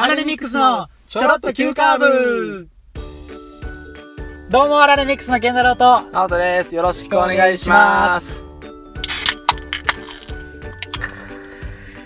アラレミックスのちょろっと急カーブどうも、アラレミックスの健太郎と、アウトです。よろしくお願いします。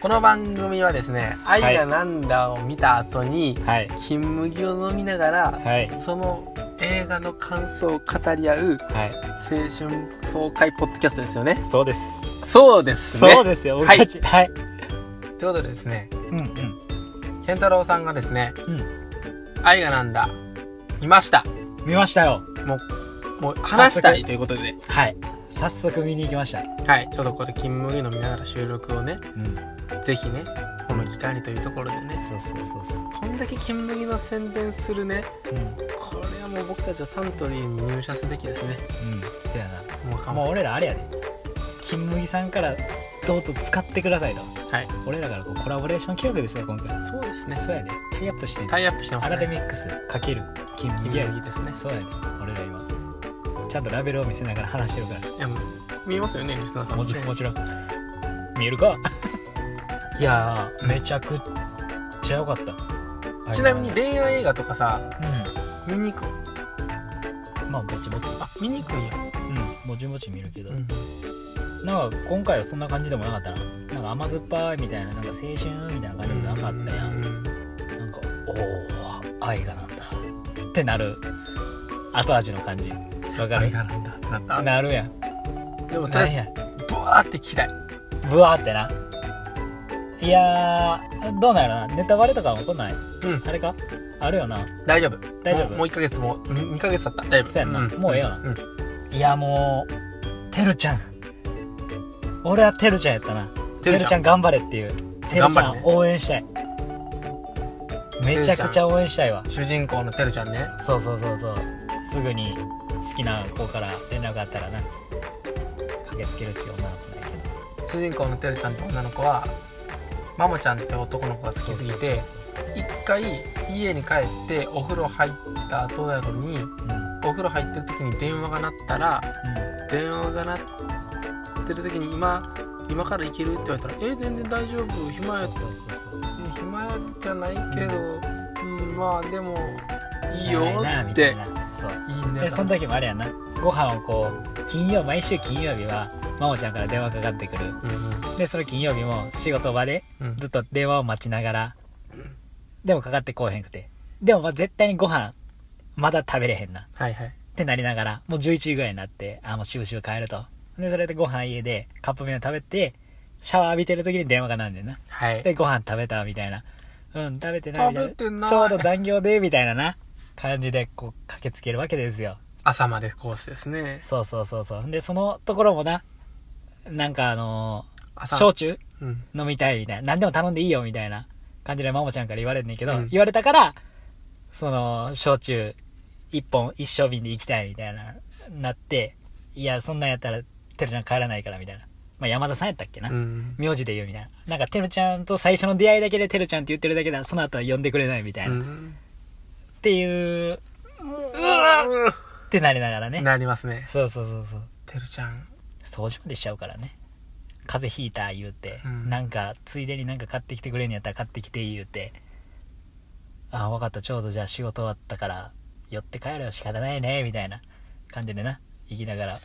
この番組はですね、愛がなんだを見た後に、はい。金麦を飲みながら、はい。その映画の感想を語り合うはい。青春爽快ポッドキャストですよね。そうです。そうですね。そうですよ、僕たち。はい。ということでですね、うんうん。健太郎さんがですね、うん。愛がなんだ、見ました。見ましたよ。もう話したいということで、はい。早速見に行きました。はい、ちょうどこれ金麦飲みながら収録をね、うん。ぜひね、この機会にというところでね、そうそうそうそう。こんだけ金麦の宣伝するね、うん。うん。これはもう僕たちはサントリーに入社すべきですね。そうやな。もうもう俺らあれやで。金麦さんからどうぞ使ってくださいと。はい、俺らからこうコラボレーション企画ですよ、今回。そうですね。そうやで。タイアップしてタイアップしてまアラレすね。ミックスかける金金麦やで。すね。そうやで。俺ら今。ちゃんとラベルを見せながら話してるから。いや、もう見えますよね、リスナーさん。もちろんもちろん見えるか？いやーめちゃくちゃ良かったちなみに恋愛映画とかさ、う見に行く？んまあぼちぼちあ、見に行くんや。うんぼちぼち見るけど、うん。なんか今回はそんな感じでもなかったな。なんか甘酸っぱいみたいななんか青春みたいな感じでもなかったやん、うんなんかおお愛がなんだってなる後味の感じ。わかる？愛がなんだってなった？なるやん。でも、とりやず、ブワーって聞きたい。ブワーってな。いやーどうなんやろな。ネタバレとかも来ない？うん、あれか？あるよな。大丈夫。大丈夫？もうもう1ヶ月も、2ヶ月経った。大丈夫。そうやんな。もうええよな。うん。いやもうてるちゃん俺はてるちゃんやったな。てるちゃん。頑張れっていう。てるちゃん応援したい。めちゃくちゃ応援したいわ。主人公のてるちゃんね。そうそうそうそう。すぐに好きな子から連絡があったらな。駆けつけるっていう女の子だけど。主人公のてるちゃんって女の子はマモちゃんって男の子が好きすぎて一回家に帰ってお風呂入った後なのにうん。うんお風呂入ってる時に電話が鳴ったら電話が鳴ってる時に今今から行けるって言われたら「え全然大丈夫。暇やそうそうそう。え暇じゃないけど、うん、まあでもいいよってみたいな。そう。いいね。でその時もあれやんな。ご飯をこう金曜毎週金曜日はマモちゃんから電話かかってくる。うんでその金曜日も仕事場でうん。うんずっと電話を待ちながらでもかかってこうへんくて。でもまあ絶対にご飯まだ食べれへんな。っはいはい。てなりながらもう11時ぐらいになってあもうしぶしぶ帰るとでそれでご飯家でカップ麺を食べてシャワー浴びてる時に電話がなんねんな。はい。でご飯食べたみたいな。うん食べてないみたいな。食べてない。ちょうど残業でみたいなな感じでこう駆けつけるわけですよ。朝までコースですね。そうそうそうそう。でそのところもななんかあのー朝。焼酎？うん。飲みたいみたいな。何でも頼んでいいよみたいな。感じでマモちゃんから言われんねんけど、うん。言われたからその焼酎一本一升瓶で行きたいみたいななっていやそんなんやったらてるちゃん帰らないからみたいな。まあ山田さんやったっけな、うん。名字で言うみたいな。なんかてるちゃんと最初の出会いだけでてるちゃんって言ってるだけだ。その後は呼んでくれないみたいな、っうん。ていうってなりながらね。なりますね。そうそうそうそう。てるちゃん。掃除までしちゃうからね。風邪ひいた言うて、うん。なんかついでになんか買ってきてくれんやったら買ってきて言うて。あ分かった。ちょうどじゃあ仕事終わったから寄って帰るよ仕方ないねみたいな感じでな行きながら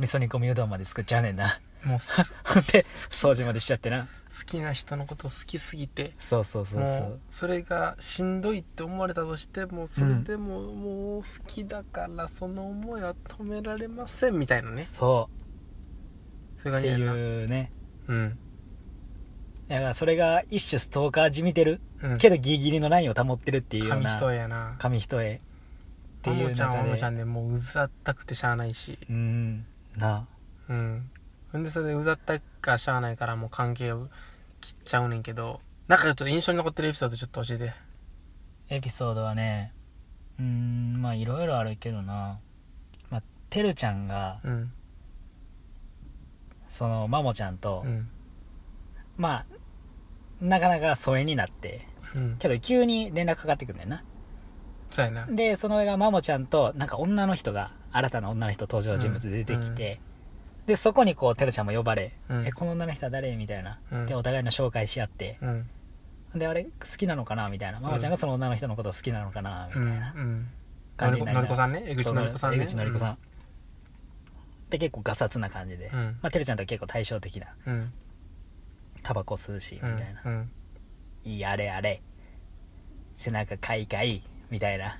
味噌煮込みうどんまで作っちゃうねんな。もう すで掃除までしちゃってな。好きな人のこと好きすぎて。そうそうそうそもううそれがしんどいって思われたとしてもそれでももう好きだからその思いは止められませんみたいなね。そう。そういう感ってじやな。いうね。うん。だからそれが一種ストーカーじみてる？うん。けどギリギリのラインを保ってるっていうよう紙な。一重やな。紙一重ってマいうモちゃんはマモ中でちゃんでもううざったくてしゃあないし。うんな。うん。ほんでそれでうざったかしゃあないからもう関係を切っちゃうねんけどなんかちょっと印象に残ってるエピソードちょっと教えて。エピソードはねうーんまあいろいろあるけどな。まあてるちゃんがうん。そのマモちゃんと、うん。まあなかなか疎遠になってうん。けど急に連絡かかってくんねんな。そうやな。でその上がマモちゃんとなんか女の人が新たな女の人登場人物で出てきて、でそこにこうてるちゃんも呼ばれ、うん。えこの女の人は誰？みたいな、うん。でお互いの紹介し合って。うん。であれ？好きなのかな？みたいな。ママちゃんがその女の人のこと好きなのかな？みたういなん。うん。感じになりなのりこさんね？江口のりこさんね？江口のりこさん、で結構ガサツな感じで、うん。まあ、てるちゃんとは結構対照的な。うん。タバコ吸うしみうんたいな、うん。いいあれあれ。背中かいかいみたいな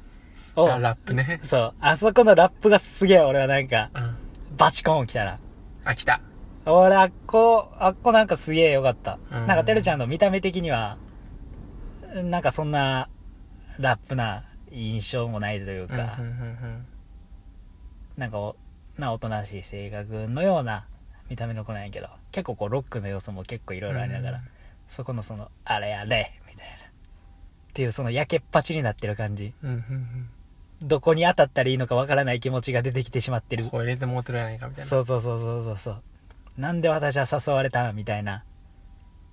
あおラップね。そう。あそこのラップがすげえ俺はなんかうん。バチコン来たな。あ来た。俺あっこあっこなんかすげえよかった、うん。なんかてるちゃんの見た目的にはなんかそんなラップな印象もないというか、うんうんうんなんかおなおとなしい性格のような見た目の子なんやけど結構こうロックの要素も結構いろいろありながら、そこのそのあれあれみたいな。っていうその焼けっぱちになってる感じ。うんうんどこに当たったらいいのかわからない気持ちが出てきてしまってる。うんこう入れてもうてるやないかみたいな。そうそうそうそうそうそう。なんで私は誘われたみたいな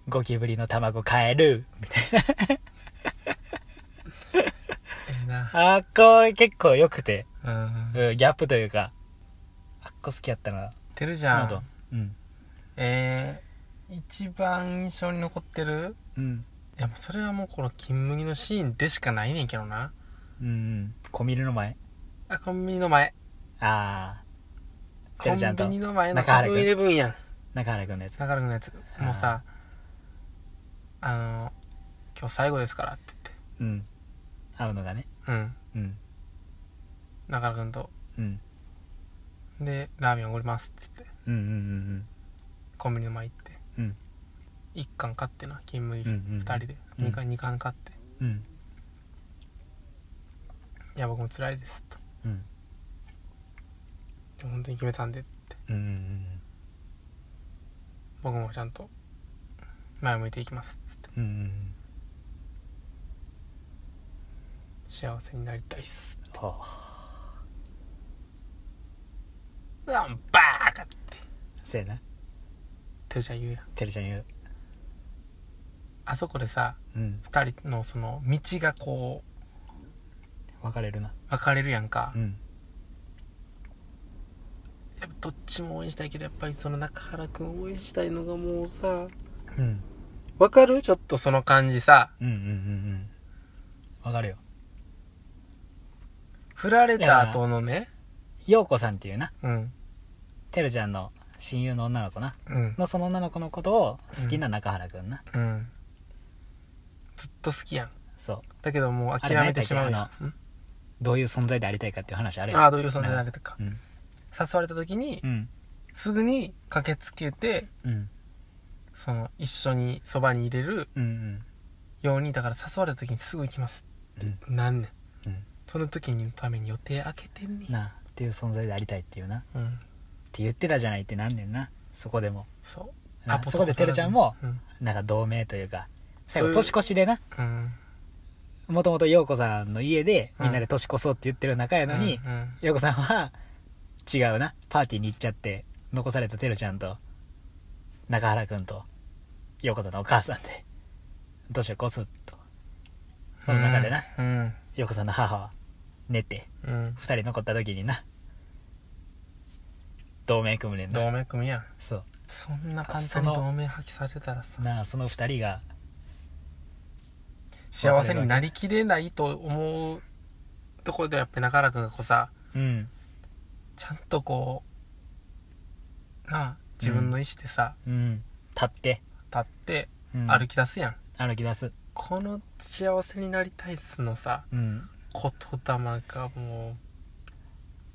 ゴキブリの卵買える。みたいええな。なあーこれ結構良くて、うん。うん、ギャップというか。あっこ好きやったな。てるじゃん。どうん。えー、一番印象に残ってる？うん。いやもうそれはもうこの金麦のシーンでしかないねんけどなうんうん。コンビニの前？あコンビニの前。ああコンビニの前の中原君。セブンイレブンやん。中原君のやつ。中原君のやつ。もうさあの今日最後ですからってうん。会うのがね。言ってうん。うん。中原君と。うん。でラーメンおごりますっつって。うんうんうんコンビニの前行って。うん。1缶買ってな金麦うんうん2人で。うん2缶二缶買って。うんいや僕も辛いですと。うん。でも本当に決めたんでって。うんうん僕もちゃんと前向いていきますっつって。うんうん幸せになりたいっすはうわバーカって。せやな。てるちゃん言うやん。てるちゃん言う。あそこでさうん。2人のその道がこ別れるな。う分かれるやんか。うん。やっぱどっちも応援したいけどやっぱりその中原くん応援したいのがもうさうん。わかる？ちょっとその感じさ。うんうんうんうん。わかるよ。振られた後のね。陽子さんっていうな。うん。てるちゃんの親友の女の子な。うん。のその女の子のことを好きな中原くんな、うん。ずっと好きやん。そう。だけどもう諦めてしまうやん。んどういう存在でありたいかっていう話あるよああどういう存在であれたか。うん。誘われた時にうん。すぐに駆けつけてうん。その一緒にそばに入れるようにだから誘われた時にすぐ行きますうん。なんねん。うん。その時のために予定開けてんねん。なあっていう存在でありたいっていうな。っうん。て言ってたじゃないってなんねんな。そこでも。そう。なそこでてるちゃんもうん。なんか同盟というか最後年越しでな。うんもともと陽子さんの家でみんなで年越そうって言ってる仲やのにうんうん。陽子さんは違うなパーティーに行っちゃって残されたてるちゃんと中原くんと陽子さんのお母さんで年を越すと。その中でなうん陽子さんの母は寝てうん。二人残った時にな同盟組むねんな。同盟組やん。そう。そんな簡単に同盟破棄されたらさ。なあその二人が幸せになりきれないと思うところでやっぱり中原君がこうさうん。ちゃんとこうなあ自分の意思でさ、うん。立って、立ってうん、歩き出すやん、歩き出す。この幸せになりたいっすのさうん。言霊がもう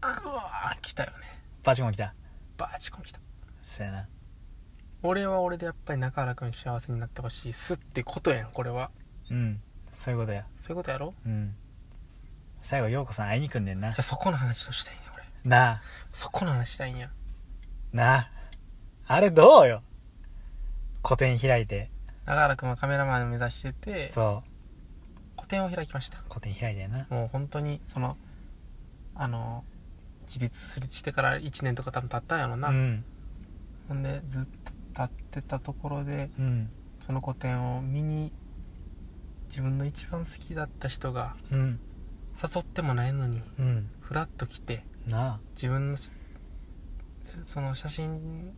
グワー来たよね。バチコン来た。バーチコン来た。そうやな。俺は俺でやっぱり中原君幸せになってほしいっすってことやんこれは。うんそういうことや。そういうことやろ？うん。最後陽子さん会いに来んねんな。じゃあそこの話をしたいね俺。なあ。そこの話したいんや。なあ。あれどうよ。個展開いて。中原君はカメラマンを目指しててそう。個展を開きました。個展開いてな。もう本当にそのあの自立するしてから1年とか多分経ったんやろな、うん。ほんでずっと立ってたところでうん。その個展を見に自分の一番好きだった人がうん。誘ってもないのにうん。ふらっと来てなあ。自分のしその写真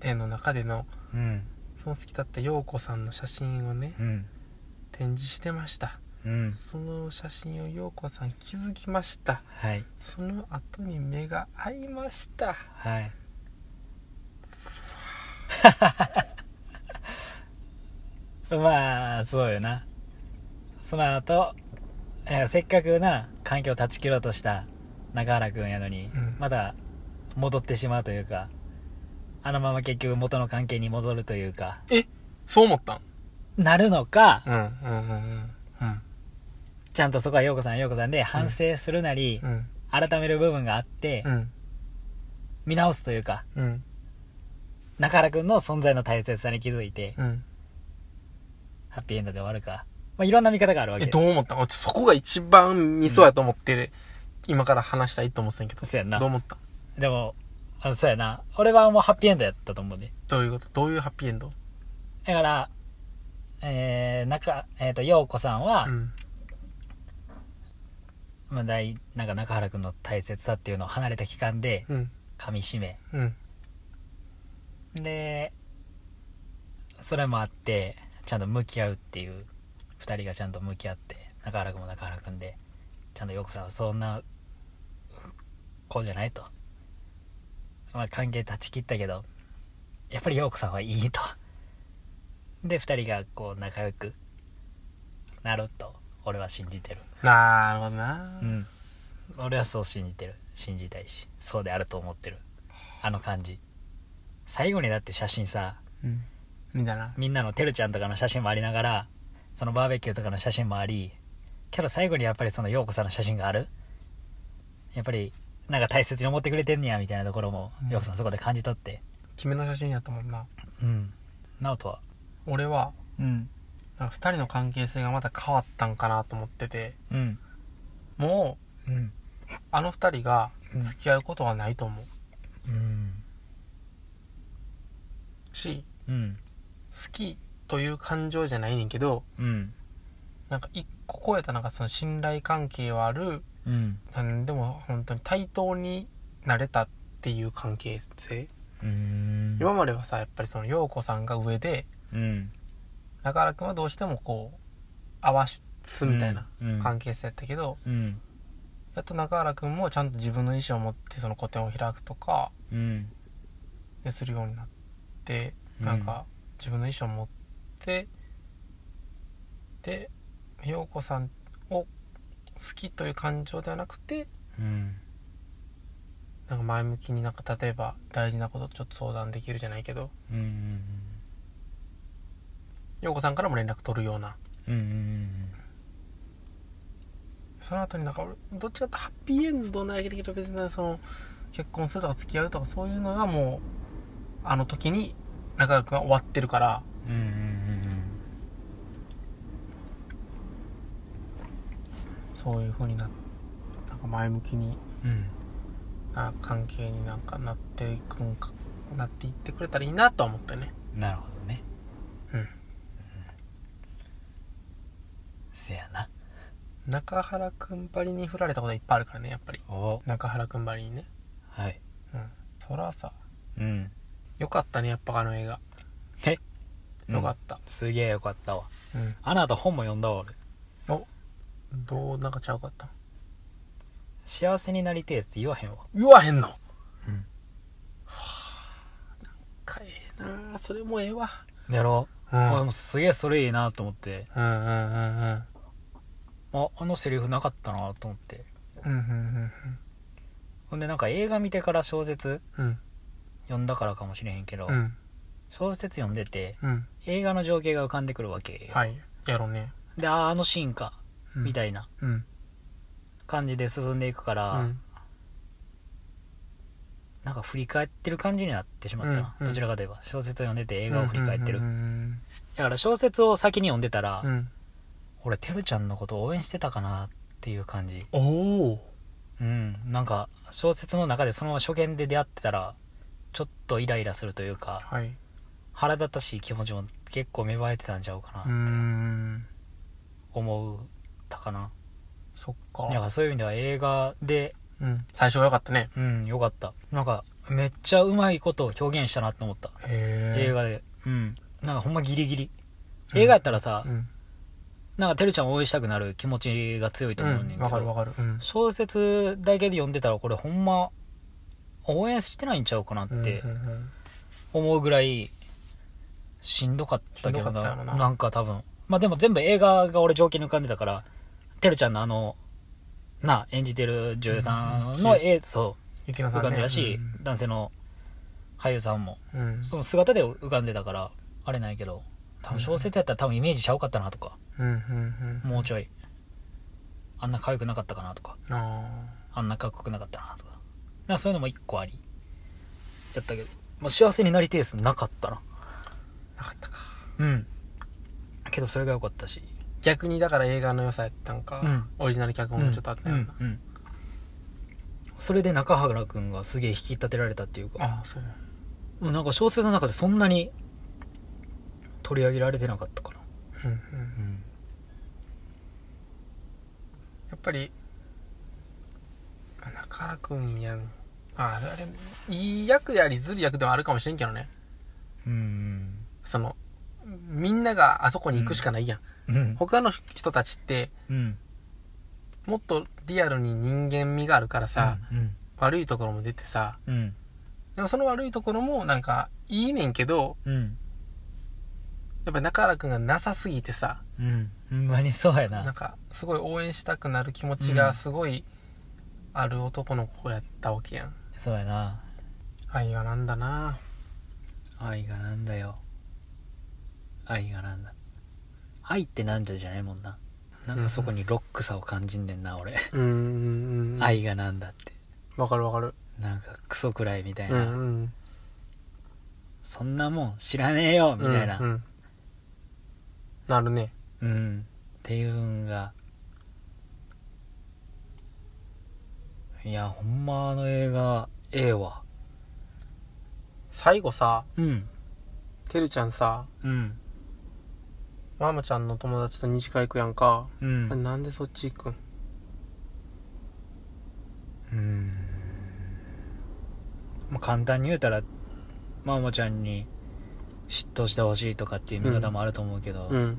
展の中でのうん。その好きだった陽子さんの写真をねうん。展示してました。うん。その写真を陽子さん気づきました。はい。その後に目が合いました。はい。まあそうよなその後えせっかくな環境を断ち切ろうとした中原君やのに、うん。まだ戻ってしまうというかあのまま結局元の関係に戻るというかえそう思ったん？なるのか、うんうんうんうん。ちゃんとそこは陽子さん陽子さんで反省するなり、うん改める部分があって、うん。見直すというかうん。中原君の存在の大切さに気づいて、うん。ハッピーエンドで終わるか、まあ、いろんな見方があるわけえどう思った？そこが一番ミソやと思って、今から話したいと思ってたんやけど。そうやんな。どう思った？んでもあそうやな。俺はもうハッピーエンドやったと思うねどういうこと？どういうハッピーエンド？だからえー、中えっ、と陽子さんは、うん。まあ、大なんか中原君の大切さっていうのを離れた期間でうん。噛みしめ。うん。でそれもあってちゃんと向き合うっていう2人がちゃんと向き合って中原君も中原君でちゃんと陽子さんはそんな子じゃないと、まあ、関係断ち切ったけどやっぱり陽子さんはいいと。で2人がこう仲良くなると俺は信じてる。なるほどな。うん。俺はそう信じてる。信じたいしそうであると思ってる。あの感じ。最後にだって写真さうん。みんなのてるちゃんとかの写真もありながらそのバーベキューとかの写真もありけど最後にやっぱりその陽子さんの写真がある？やっぱりなんか大切に思ってくれてんねやみたいなところもうん。陽子さんそこで感じ取って。君の写真やったもんな。うん。直人は？俺はうん。なんか2人の関係性がまた変わったんかなと思ってて。うん。もうん。うあの2人がうん。付き合うことはないと思う。うん。しうん。好きという感情じゃないねんけどうんなんか一個超えたなんかその信頼関係はあるうんなんでも本当に対等になれたっていう関係性。うん今まではさやっぱりその陽子さんが上でうん中原君はどうしてもこう合わすみたいなうん関係性やったけど、うんやっと中原君もちゃんと自分の意思を持ってその個展を開くとかうん。でするようになってうんなんか自分の意思を持ってで陽子さんを好きという感情ではなくてうん。なんか前向きになんか例えば大事なことちょっと相談できるじゃないけどうんうん陽子さんからも連絡取るような。うんうんその後になんか俺どっちかってハッピーエンドなんやけど別にその結婚するとか付き合うとかそういうのがもうあの時に中原君は終わってるからうんうんうんそういう風にななんか前向きにうんな関係になんかなっていくんかなっていってくれたらいいなとは思ったよね。なるほどね。うん。せやな。中原君ばりに振られたこといっぱいあるからねやっぱり。お。中原君ばりにね。はい。うん。そらさ。うん。よかったねやっぱあの映画。え？よかった。すげえよかったわ。うん、あなた本も読んだわ俺。おどうなんかちゃうかった？幸せになりてえって言わへんわ。言わへんの？うん。かええなそれもええわ。やろう、うん。俺もすげえそれいいなと思って。うんうんうんうん。ああのセリフなかったなと思って。うんうんほんでなんか映画見てから小説うん。うん読んだからかもしれへんけど、うん。小説読んでてうん。映画の情景が浮かんでくるわけよ、はい。やろうね。であーあのシーンか、うんみたいな。うん。感じで進んでいくから、うん。なんか振り返ってる感じになってしまったな、うんうん。どちらかといえば。小説を読んでて映画を振り返ってる、だから小説を先に読んでたら、うん。うん俺てるちゃんのこと応援してたかなっていう感じ。おおうん。なんか小説の中でそのまま初見で出会ってたらちょっとイライラするというかはい。腹立たしい気持ちも結構芽生えてたんちゃうかなん。思ったかな、そっか。だからそういう意味では映画で。うん。最初が良かったね。うんよかった。なんかめっちゃうまいことを表現したなって思った。へえ映画で。うん。なんかほんまギリギリ。映画やったらさ、うん。なんかてるちゃんを応援したくなる気持ちが強いと思うねんけど、わかるわかる。うん。小説だけで読んでたらこれほんま応援してないんちゃうかなってうんうんうん。思うぐらいしんどかったけどしんどかったなな。なんか多分。まあでも全部映画が俺条件に浮かんでたからてるちゃんのあのな演じてる女優さんのうん絵、そう浮かんでたし、男性の俳優さんも。その姿で浮かんでたからあれないけど多分小説やったら多分イメージちゃうかったなとか。もうちょい。あんな可愛くなかったかなとか。ああんなかっこよくなかったなとか。なそういうのも一個あり。やったけど、まあ、幸せになりてえすなかったな。あなかったか。うん。けどそれが良かったし逆にだから映画の良さやったんか、うん。オリジナル脚本がちょっとあったよな、うんうんそれで中原君がすげえ引き立てられたっていうか。ああそう。もうなんか小説の中でそんなに取り上げられてなかったかな。うんうん。うん。やっぱりあ中原君やん。ああれあれいい役でありずる役でもあるかもしれんけどね。うん。そのみんながあそこに行くしかないやん、うん。他の人たちってうん。もっとリアルに人間味があるからさ、うん。悪いところも出てさうん。でもその悪いところもなんかいいねんけどうん。やっぱ中原君がなさすぎてさうん。ほんまにそうやな。んなかすごい応援したくなる気持ちがすごいある男の子やったわけやん。そうやな。愛はなんだな。愛がなんだよ愛がなんだ愛ってなんじゃじゃないもんな。なんかそこにロックさを感じんねんな俺。うんうんうん愛がなんだって。わかるわかる。なんかクソくらいみたいうんな、うん。そんなもん知らねえよみたいな。うんうん。なるね。うん、っていうんが。いやほんまあの映画ええわ。最後さうん。てるちゃんさうんママちゃんの友達と二次会行くやんか、うん。あれなんでそっち行くん？うん。まあ簡単に言うたらマモちゃんに嫉妬してほしいとかっていう見方もあると思うけど、うん。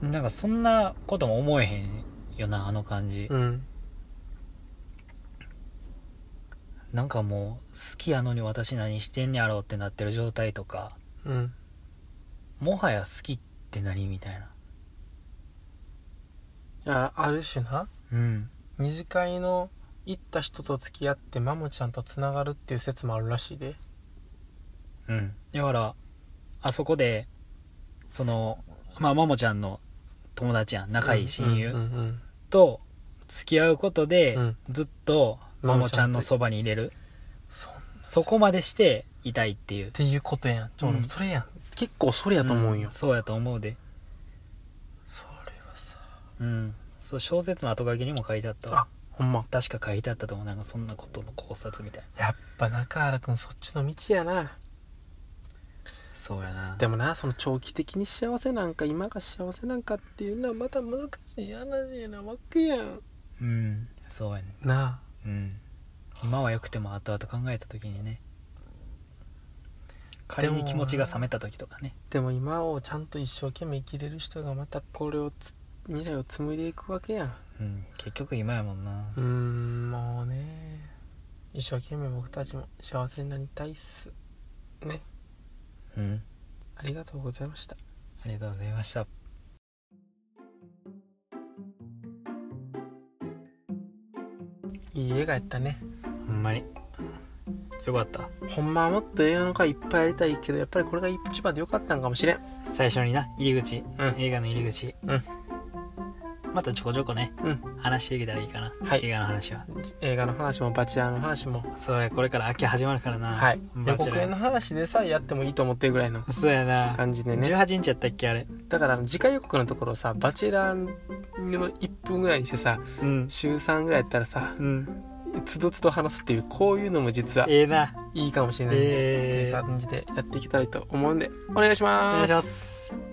なんかそんなことも思えへんよなあの感じ、うん。なんかもう好きやのに私何してんやろうってなってる状態とかうん。もはや好きって何みたいな。いやある種な。うん。二次会の行った人と付き合ってマモちゃんとつながるっていう説もあるらしいで。うん。だからあそこでそのまあももちゃんの友達やん。仲いい親うん友うんと付き合うことで、うん。ずっとももちゃんのそばに入れる。そそこまでしていたいっていう。ていうことやん。ちょ、うんそれやん結構それやと思うんよ、んそうやと思うで。それはさ。うん。そう小説の後書きにも書いてあったわ。あほんま。確か書いてあったと思う。なんかそんなことの考察みたいな。やっぱ中原くんそっちの道やな。そうやな。でもなその長期的に幸せなんか今が幸せなんかっていうのはまた難しい話なわけやん。うんそうやねなうん。今は良くても後々考えた時にね仮に気持ちが冷めた時とかねあでも今をちゃんと一生懸命生きれる人がまたこれをつ未来を紡いでいくわけやん。うん結局今やもんな。うーんもうね。一生懸命僕たちも幸せになりたいっす。ね。うん。ありがとうございました。ありがとうございました。いい映画やったね。ほんまによかった。ほんまはもっと映画の回いっぱいやりたいけどやっぱりこれが一番でよかったんかもしれん。最初にな入り口、うん。映画の入り口、うん。またちょこちょこねうん。話していけたらいいかな、はい。映画の話は。映画の話もバチェラーの話も。そうやこれから秋始まるからな。はい。予告編の話でさえやってもいいと思ってるぐらいのそうやな。感じでね。18日やったっけあれ。だから次回予告のところさバチェラーの1分ぐらいにしてさうん。週3ぐらいやったらさうんつどつど話すっていうこういうのも実はええな。いいかもしれないんで、ええ。っていう感じでやっていきたいと思うんでお願いしおます。願いします